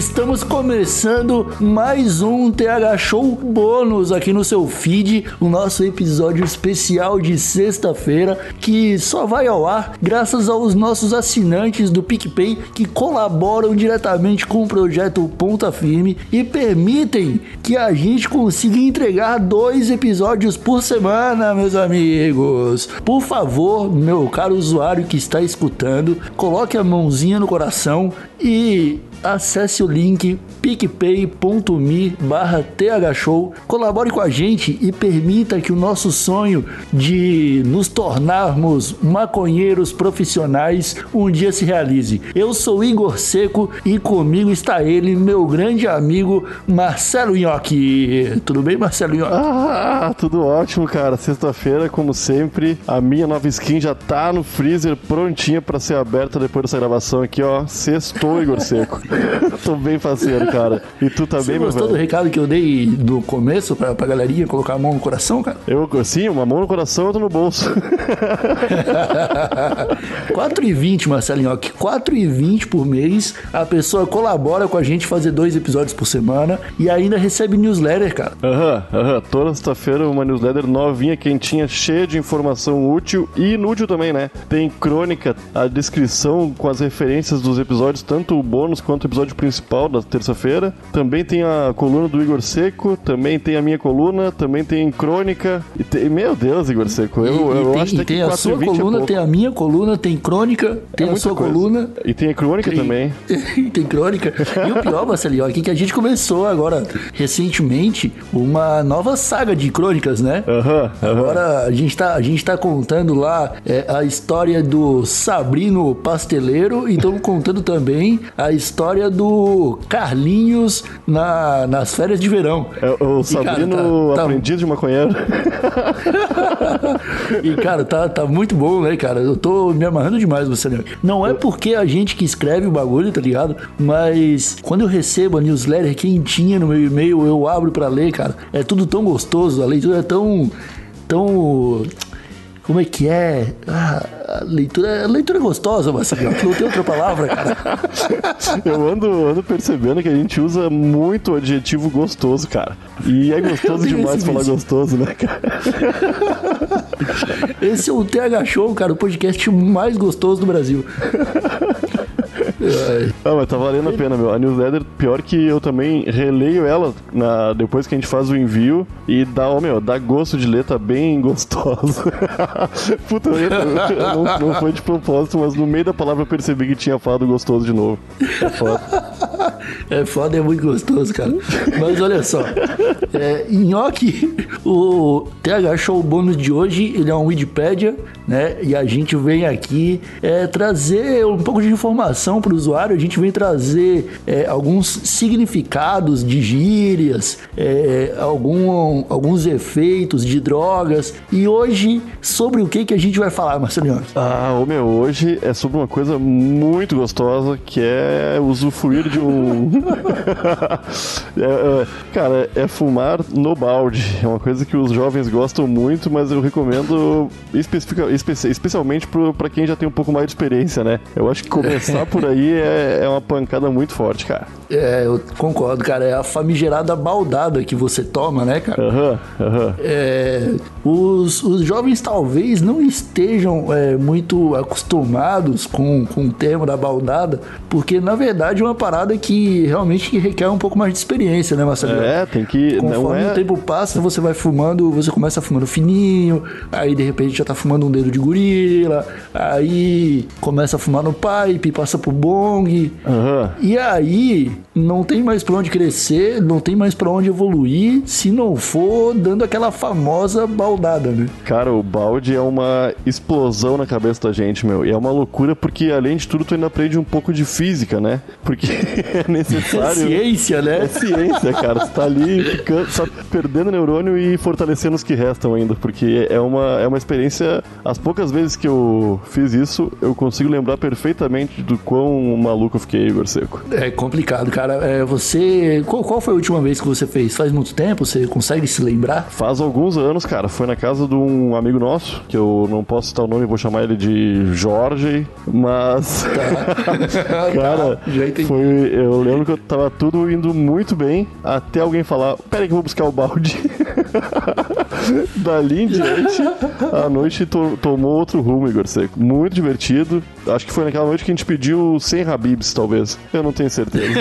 Estamos começando mais um TH Show bônus aqui no seu feed, o nosso episódio especial de sexta-feira, que só vai ao ar graças aos nossos assinantes do PicPay que colaboram diretamente com o projeto Ponta Firme e permitem que a gente consiga entregar dois episódios por semana, meus amigos. Por favor, meu caro usuário que está escutando, coloque a mãozinha no coração e acesse o link picpay.me barra thshow, colabore com a gente e permita que o nosso sonho de nos tornarmos maconheiros profissionais um dia se realize. Eu sou Igor Seco e comigo está ele, meu grande amigo Marcelo Nhoque. Tudo bem, Marcelo Nhoque? Ah, tudo ótimo, cara. Sexta-feira, como sempre, a minha nova skin já tá no freezer prontinha para ser aberta depois dessa gravação aqui, ó. Sextou, Igor Seco. Tô bem parceiro, cara. E tu tá Você bem, meu gostou do velho? recado que eu dei do começo pra, pra galerinha colocar a mão no coração, cara? Eu, sim, uma mão no coração e outra no bolso. 4,20, Marcelinho, 4,20 por mês. A pessoa colabora com a gente fazer dois episódios por semana e ainda recebe newsletter, cara. Aham, aham. Toda sexta-feira uma newsletter novinha, quentinha, cheia de informação útil e inútil também, né? Tem crônica, a descrição com as referências dos episódios, tanto o bônus quanto o episódio principal da terça-feira. Também tem a coluna do Igor Seco, também tem a minha coluna, também tem crônica. E tem... Meu Deus, Igor Seco, eu, e, e eu tem, acho que tem a sua 4,20 é coluna, pouco. tem a minha coluna, tem crônica, tem a muita sua coisa. coluna. E tem a crônica também. tem crônica. E o pior, Marcelinho, aqui que a gente começou agora, recentemente, uma nova saga de crônicas, né? Agora a gente tá, a gente tá contando lá é, a história do Sabrino Pasteleiro e estamos contando também a história do Carlinhos na, nas férias de verão. É o E, cara, Sabrino tá- tá- aprendiz de maconheiro. E, cara, tá, tá muito bom, né, cara? Eu tô me amarrando demais, você Não é porque a gente que escreve o bagulho, tá ligado? Mas quando eu recebo a newsletter quentinha no meu e-mail, eu abro pra ler, cara. É tudo tão gostoso, a leitura é tão. tão. Como é que é? Ah, a leitura, a leitura é gostosa, Marcelinho. Não tem outra palavra, cara. Eu ando, ando percebendo que a gente usa muito o adjetivo gostoso, cara. E é gostoso demais falar gostoso, né, cara? Esse é o TH Show, cara, o podcast mais gostoso do Brasil. Ah, mas tá valendo a pena, meu. A newsletter, pior que eu também releio ela na, depois que a gente faz o envio e dá, ó, meu, dá gosto de ler, tá bem gostoso. Puta, eu- não, não foi de propósito, mas no meio da palavra eu percebi que tinha falado gostoso de novo. É foda. É foda, é muito gostoso, cara. Mas olha só, é, Nhoque, o TH Show bônus de hoje, ele é um Wikipedia, né? E a gente vem aqui é, trazer um pouco de informação para o usuário, a gente vem trazer é, alguns significados de gírias, é, algum, alguns efeitos de drogas. E hoje, sobre o que, que a gente vai falar, Marcelinho? Ah, ô meu, hoje é sobre uma coisa muito gostosa que é usufruir de um. É, é, cara, é fumar no balde. É uma coisa que os jovens gostam muito, mas eu recomendo especifica- espe- especialmente pra quem já tem um pouco mais de experiência, né? Eu acho que começar por aí é, é uma pancada muito forte, cara. É, eu concordo, cara. É a famigerada baldada que você toma, né, cara? Aham, aham. É, os, os jovens talvez não estejam é, muito acostumados com, com o termo da baldada, porque na verdade é uma parada que realmente requer um pouco mais de experiência, né, Marcelo? É, tem que. Não Conforme é. o tempo passa, você vai fumando, você começa fumando fininho, aí de repente já tá fumando um dedo de gorila, aí começa a fumar no pipe, passa pro bong, Aham. e aí não tem mais pra onde crescer, não tem mais pra onde evoluir, se não for dando aquela famosa baldada, né? Cara, o balde é uma explosão na cabeça da gente, meu. E é uma loucura porque, além de tudo, tu ainda aprende um pouco de física, né? Porque é É necessário. ciência, É né? ciência, cara. Você tá ali ficando, tá perdendo neurônio e fortalecendo os que restam ainda. Porque é uma, é uma experiência. As poucas vezes que eu fiz isso, eu consigo lembrar perfeitamente do quão maluco eu fiquei, Igor Seco. É complicado, cara. É, você. Qual, qual foi a última vez que você fez? Faz muito tempo? Você consegue se lembrar? Faz alguns anos, cara. Foi na casa de um amigo nosso, que eu não posso citar o nome, vou chamar ele de Jorge, mas. Cara, Tá, já entendi. foi, eu lembro que eu tava tudo indo muito bem, até alguém falar, pera aí que eu vou buscar o balde. Dali em diante, a noite to tomou outro rumo, Igor Seco. Muito divertido. Acho que foi naquela noite que a gente pediu 100 Habibs, talvez. Eu não tenho certeza.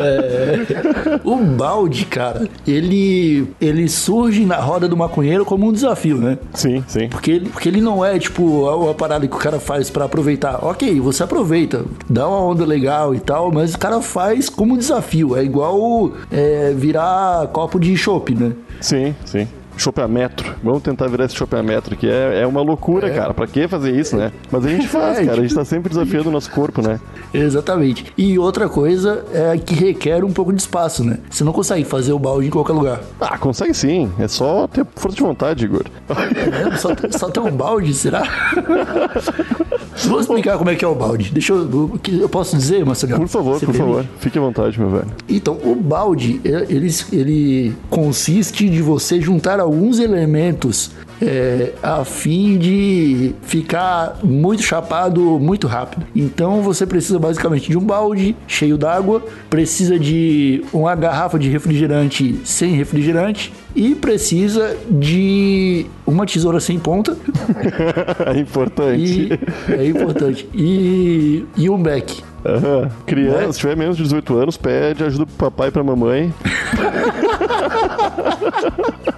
é, o balde, cara, ele, ele surge na roda do maconheiro como um desafio, né? Sim, sim. Porque ele, porque ele não é, tipo, a parada que o cara faz para aproveitar. Ok, você aproveita, dá uma onda legal e tal, mas o cara faz como desafio. É igual é, virar copo de chopp, né? Sim, sim. Chopeametro. Vamos tentar virar esse chopeametro, que é, é uma loucura, é. cara. Pra que fazer isso, né? Mas a gente faz, é, cara. A gente tá sempre desafiando o nosso corpo, né? Exatamente. E outra coisa é que requer um pouco de espaço, né? Você não consegue fazer o balde em qualquer lugar. Ah, consegue sim. É só ter força de vontade, Igor. É, só, só ter um balde, será? Vou explicar como é que é o balde. Deixa eu. Eu posso dizer, Marcelo? Por favor, por favor. Fique à vontade, meu velho. Então, o balde, ele, ele consiste de você juntar alguns elementos é, a fim de ficar muito chapado muito rápido. Então você precisa basicamente de um balde cheio d'água, precisa de uma garrafa de refrigerante sem refrigerante e precisa de uma tesoura sem ponta. é importante. E, é importante. E, e um beck. Uhum. Criança, se tiver menos de 18 anos, pede ajuda pro papai e pra mamãe.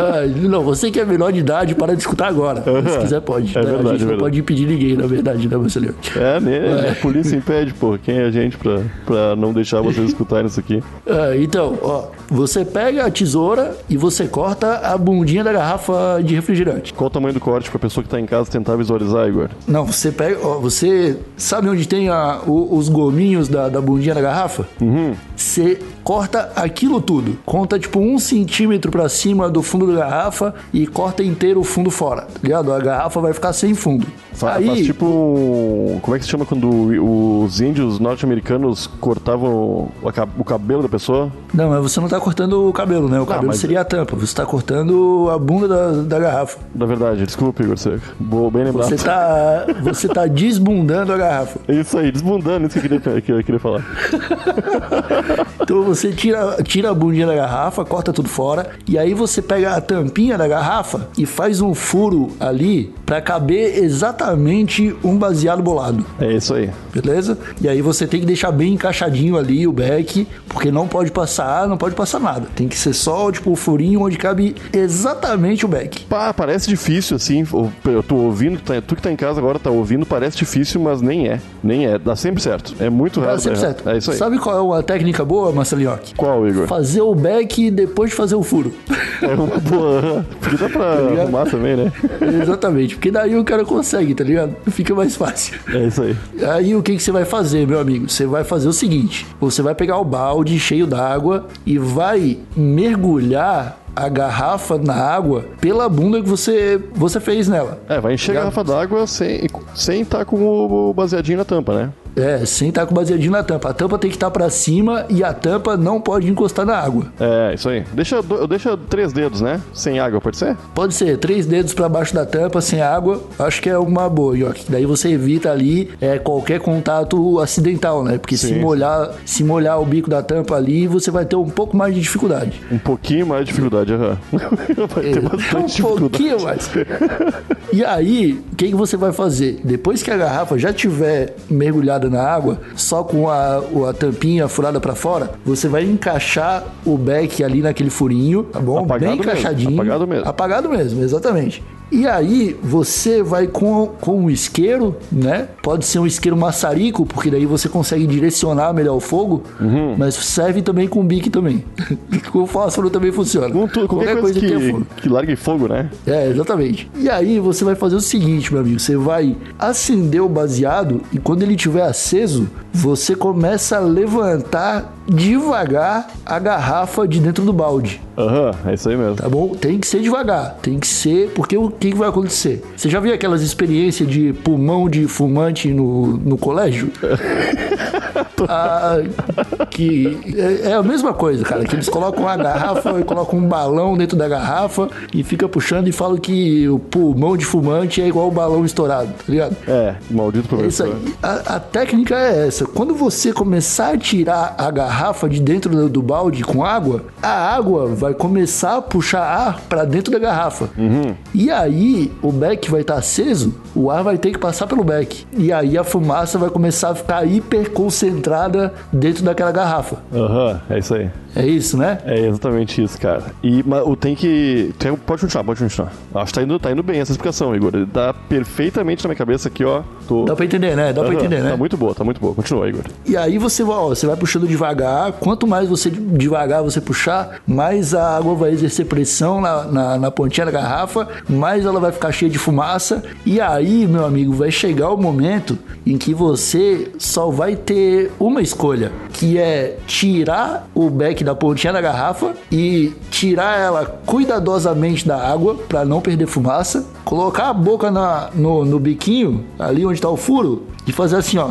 ah, não, você que é menor de idade, para de escutar agora. Uhum. Se quiser, pode. É né? verdade, a gente é não pode impedir ninguém, na verdade, né, Marcelinho? É, né? É. A polícia impede, pô. Quem é a gente pra, pra não deixar vocês escutarem isso aqui? Ah, então, ó, você pega a tesoura e você corta a bundinha da garrafa de refrigerante. Qual o tamanho do corte pra pessoa que tá em casa tentar visualizar, Igor? Não, você pega, ó, você sabe onde tem a, o, os gominhos da, da bundinha da garrafa? Uhum. Você corta aquilo tudo. Conta tipo um centímetro para cima do fundo da garrafa e corta inteiro o fundo fora, tá ligado? A garrafa vai ficar sem fundo. Fa Aí... Faz tipo. Como é que se chama quando os índios norte-americanos cortavam o cabelo da pessoa? Não, mas você não tá cortando o cabelo, né? O cabelo mas... seria a tampa. Você tá cortando a bunda da, da garrafa. Na verdade, desculpa, Igor Seco. Boa, bem lembrado. Você tá, você tá desbundando a garrafa. Isso aí, desbundando, isso que eu queria, que eu queria falar. então você tira, tira a bundinha da garrafa, corta tudo fora, e aí você pega a tampinha da garrafa e faz um furo ali para caber exatamente um baseado bolado. É isso aí. Beleza? E aí você tem que deixar bem encaixadinho ali o beck, porque não pode passar, não pode passar nada. Tem que ser só, tipo, o furinho onde cabe exatamente o beck. Pá, parece difícil, assim. Eu tô ouvindo, tá, tu que tá em casa agora tá ouvindo, parece difícil, mas nem é. Nem é. Dá sempre certo. É muito rápido. Dá sempre é, certo. É isso aí. Sabe qual é uma técnica boa, Marcelinho? Qual, Igor? Fazer o back depois de fazer o furo. É uma boa. Porque dá pra tá arrumar também, né? Exatamente. Porque daí o cara consegue, tá ligado? Fica mais fácil. É isso aí. Aí o que, que você vai fazer, meu amigo? Você vai fazer o seguinte: você vai pegar o balde cheio d'água e vai mergulhar a garrafa na água pela bunda que você, você fez nela. É, vai encher a garrafa d'água sem estar sem tá com o baseadinho na tampa, né? É, sem estar tá com baseadinho na tampa. A tampa tem que estar tá para cima e a tampa não pode encostar na água. É, isso aí. Deixa, deixa três dedos, né? Sem água, pode ser? Pode ser. Três dedos para baixo da tampa, sem água. Acho que é uma boa, York. Daí você evita ali é, qualquer contato acidental, né? Porque se molhar, se molhar o bico da tampa ali, você vai ter um pouco mais de dificuldade. Um pouquinho mais de dificuldade, aham. vai ter é, bastante um pouquinho mais. e aí, o que, que você vai fazer? Depois que a garrafa já tiver mergulhada na água, só com a, a tampinha furada para fora, você vai encaixar o beck ali naquele furinho, tá bom? Apagado Bem encaixadinho. Mesmo. Apagado mesmo. Apagado mesmo, exatamente. E aí você vai com, com o isqueiro, né? Pode ser um isqueiro maçarico, porque daí você consegue direcionar melhor o fogo, uhum. mas serve também com bique também. com fósforo também funciona. Com tu, qualquer, qualquer coisa, coisa que, que, fogo. que largue fogo, né? É, exatamente. E aí você vai fazer o seguinte, meu amigo, você vai acender o baseado e quando ele estiver aceso, você começa a levantar devagar a garrafa de dentro do balde. Aham, uhum, é isso aí mesmo. Tá bom? Tem que ser devagar. Tem que ser. Porque o que, vai acontecer? Você já viu aquelas experiências de pulmão de fumante no, no colégio? a, que é, é a mesma coisa, cara. Que eles colocam uma garrafa e colocam um balão dentro da garrafa e fica puxando e falam que o pulmão de fumante é igual o balão estourado, tá ligado? É, maldito É isso professor. aí. A, a técnica é essa. Quando você começar a tirar a garrafa de dentro do, balde com água, a água vai começar a puxar ar para dentro da garrafa. E aí o beck vai estar aceso, o ar vai ter que passar pelo beck. E aí a fumaça vai começar a ficar hiper concentrada dentro daquela garrafa. Aham, é isso aí. É isso, né? É exatamente isso, cara. E mas, o tem que. Tem, pode continuar, pode continuar. Acho que tá indo, tá indo bem essa explicação, Igor. Ele Tá perfeitamente na minha cabeça aqui, ó. Tô... Dá pra entender, né? Dá pra Aham, entender, né? Tá muito boa, tá muito boa. Continua, Igor. E aí você ó, você vai puxando devagar. Quanto mais você devagar você puxar, mais a água vai exercer pressão na, na, na pontinha da garrafa, mais ela vai ficar cheia de fumaça. E aí, meu amigo, vai chegar o momento em que você só vai ter uma escolha, que é tirar o beck da pontinha da garrafa e tirar ela cuidadosamente da água para não perder fumaça, colocar a boca na, no, no biquinho, ali onde tá o furo, e fazer assim, ó.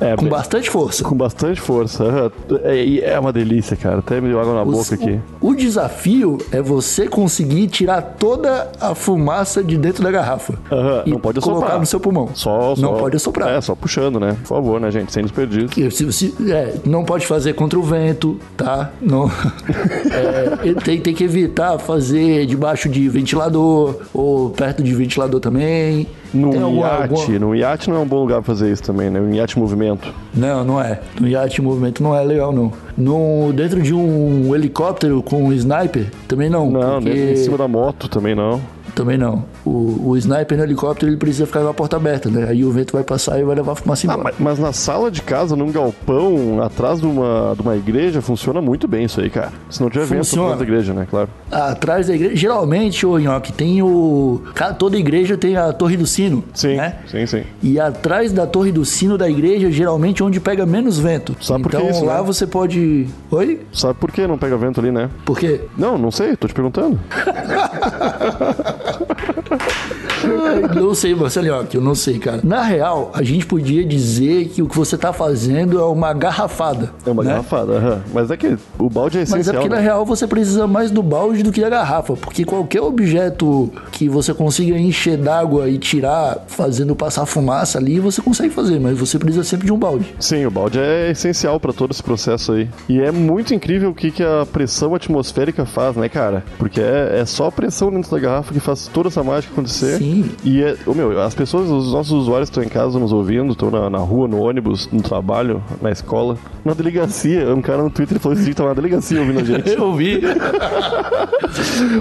É, Com bem- bastante força. com bastante força. É, é uma delícia, cara. Até me deu água na boca aqui. O, o desafio é você conseguir tirar toda a fumaça de dentro da garrafa. Aham, E não pode colocar assoprar. no seu pulmão. Só, só, Não pode assoprar. É, só puxando, né? Por favor, né, gente? Sem desperdício. Que se- se- é, não pode fazer contra o vento, tá? Não, É, tem, tem que evitar fazer debaixo de ventilador ou perto de ventilador também. Num Tem alguma- iate, alguma- num iate não é um bom lugar pra fazer isso também, né? Um iate em movimento. Não, não é. No iate em movimento não é legal, não. No, dentro de um helicóptero com um sniper, também não. Não, porque- nem em cima da moto também não. Também não. O, o sniper no helicóptero ele precisa ficar com a porta aberta, né? Aí o vento vai passar e vai levar a fumaça Ah, embora. mas, mas na sala de casa, num galpão, atrás de uma, de uma igreja, funciona muito bem isso aí, cara. Se não tiver vento Funciona. atrás da igreja, né? Claro. Atrás da igreja, geralmente, ô Nhoque, tem o. Toda igreja tem a torre do sino. Sim, Né? sim, sim. E atrás da torre do sino da igreja, geralmente, é onde pega menos vento. Sabe por que então isso, lá né? você pode. Oi? Sabe por que não pega vento ali, né? Por quê? Não, não sei, tô te perguntando. ha ha ha não sei, Marcelo Nhoque, eu não sei, cara. Na real, a gente podia dizer que o que você tá fazendo é uma garrafada. É uma né? garrafada, aham. Mas é que o balde é Mas é essencial. porque na né? real você precisa mais do balde do que da garrafa, porque qualquer objeto que você consiga encher d'água e tirar fazendo passar fumaça ali, você consegue fazer, mas você precisa sempre de um balde. Sim, o balde é essencial pra todo esse processo aí. E é muito incrível o que, que a pressão atmosférica faz, né, cara? Porque é, é só a pressão dentro da garrafa que faz toda essa mágica acontecer. Sim. E, é, ô, meu, as pessoas, os nossos usuários estão em casa nos ouvindo, estão na, na rua, no ônibus, no trabalho, na escola, na delegacia. Um cara no Twitter falou assim tava na delegacia ouvindo a gente. Eu vi.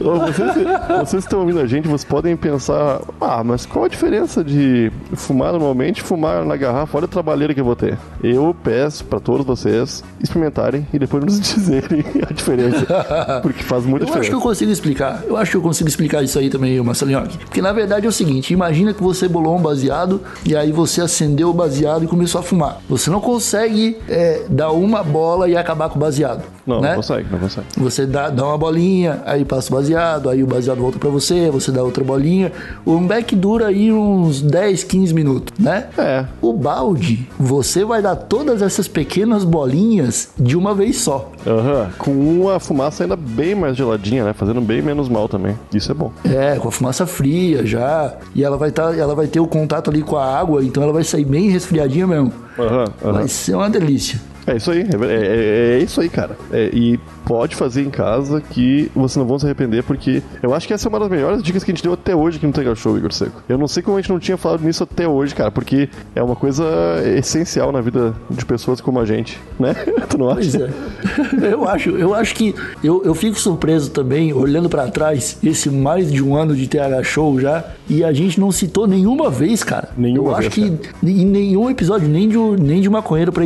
Ô, vocês, vocês estão ouvindo a gente, vocês podem pensar, ah, mas qual a diferença de fumar normalmente e fumar na garrafa? Olha a trabalheira que eu vou ter. Eu peço para todos vocês experimentarem e depois nos dizerem a diferença. Porque faz muita Eu acho que eu diferença. consigo explicar. Eu acho que eu consigo explicar isso aí também, Marcelo Nhoque. Porque na verdade é o seguinte: imagina que você bolou um baseado e aí você acendeu o baseado e começou a fumar. Você não consegue é, dar uma bola e acabar com o baseado. Não, né? não consegue, não consegue. Você dá, dá uma bolinha, aí passa o baseado, aí o baseado volta pra você, você dá outra bolinha. O back dura aí uns 10, 15 minutos, né? É. O balde, você vai dar todas essas pequenas bolinhas de uma vez só. Aham. Com uma fumaça ainda bem mais geladinha, né? Fazendo bem menos mal também. Isso é bom. É, com a fumaça fria já. E ela vai, tá, ela vai ter o contato ali com a água, então ela vai sair bem resfriadinha mesmo. Aham, aham. Vai ser uma delícia. É isso aí, é, é- é isso aí, cara. É, e pode fazer em casa que vocês não vão se arrepender, porque eu acho que essa é uma das melhores dicas que a gente deu até hoje aqui no Tega Show, Igor Seco. Eu não sei como a gente não tinha falado nisso até hoje, cara, porque é uma coisa essencial na vida de pessoas como a gente, né? tu não acha? Pois é. Eu acho, eu acho que eu, eu fico surpreso também, olhando pra trás, esse mais de um ano de TH Show já, e a gente não citou nenhuma vez, cara. Nenhuma eu acho vez, que em nenhum episódio, nem de, nem de maconheiro pra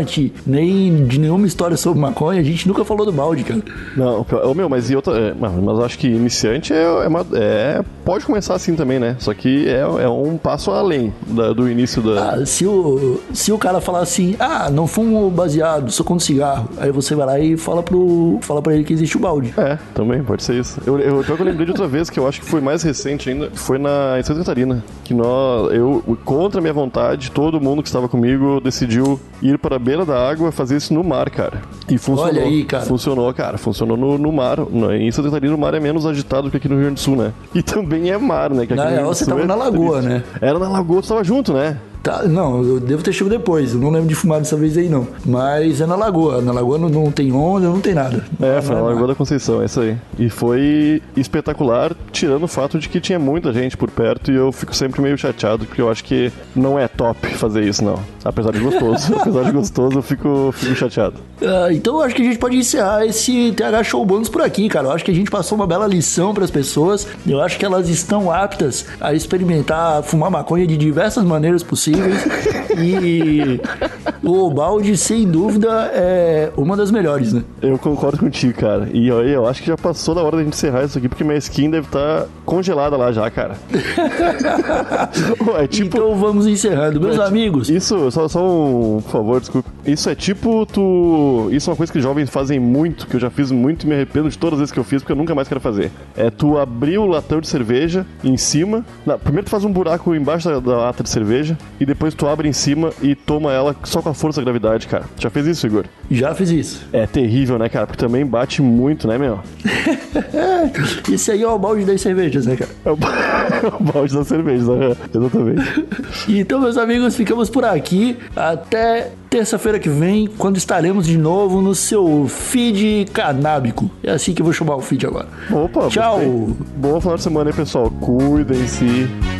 iniciante, nem de nenhuma história sobre maconha, a gente nunca falou do balde, cara. Não, ô, meu, mas e outra. É, mas acho que iniciante é, é, uma- é- Pode começar assim também, né? Só que é, é um passo além da- do início da. Ah, se o, se o cara falar assim, ah, não fumo baseado, só conto cigarro, aí você vai lá e fala, pro, fala pra ele que existe o balde. É, também, pode ser isso. Eu, eu, eu lembrei de outra vez, que eu acho que foi mais recente ainda, foi na, em Santa Catarina. Que nós, eu, contra a minha vontade, todo mundo que estava comigo decidiu ir para beira da água fazer isso no mar, cara. E funcionou. Olha aí, cara. Funcionou, cara. Funcionou no, no mar. No- Em Santa Catarina o mar é menos agitado que aqui no Rio Grande do Sul, né? E também é mar, né? Que aqui no Rio do você Sul tava é na lagoa, triste. né? Era na lagoa, tu tava junto, né? Tá, não, eu devo ter chegado depois, eu não lembro de fumar dessa vez aí não. Mas é na lagoa, na lagoa não, não tem onda, não tem nada. É, foi na é Lagoa da Conceição, é isso aí. E foi espetacular, tirando o fato de que tinha muita gente por perto e eu fico sempre meio chateado, porque eu acho que não é top fazer isso, não. Apesar de gostoso. Apesar de gostoso, eu fico, fico chateado. Ah, então eu acho que a gente pode encerrar esse TH Show Bônus por aqui, cara. Eu acho que a gente passou uma bela lição para as pessoas. Eu acho que elas estão aptas a experimentar fumar maconha de diversas maneiras possíveis. E o balde, sem dúvida, é uma das melhores, né? Eu concordo contigo, cara. E aí, eu acho que já passou da hora da gente encerrar isso aqui, porque minha skin deve estar congelada lá já, cara. É tipo. Então vamos encerrando. Meus amigos, Isso, só, só um por favor, desculpa. Isso é tipo tu. Isso é uma coisa que jovens fazem muito, que eu já fiz muito e me arrependo de todas as vezes que eu fiz, porque eu nunca mais quero fazer. É tu abrir o latão de cerveja em cima. Não, primeiro tu faz um buraco embaixo da, da lata de cerveja e depois tu abre em cima e toma ela só com a força da gravidade, cara. Já fez isso, Igor? já fiz isso. É terrível, né, cara? Porque também bate muito, né, meu? Esse aí é o balde das cervejas, né, cara? É o, é balde da cerveja, né? Exatamente. Então, meus amigos, ficamos por aqui. Até terça-feira que vem, quando estaremos de novo no seu feed canábico. É assim que eu vou chamar o feed agora. Opa, Tchau. gostei. Bom final de semana aí, pessoal. Cuidem-se.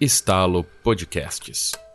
Estalo Podcasts.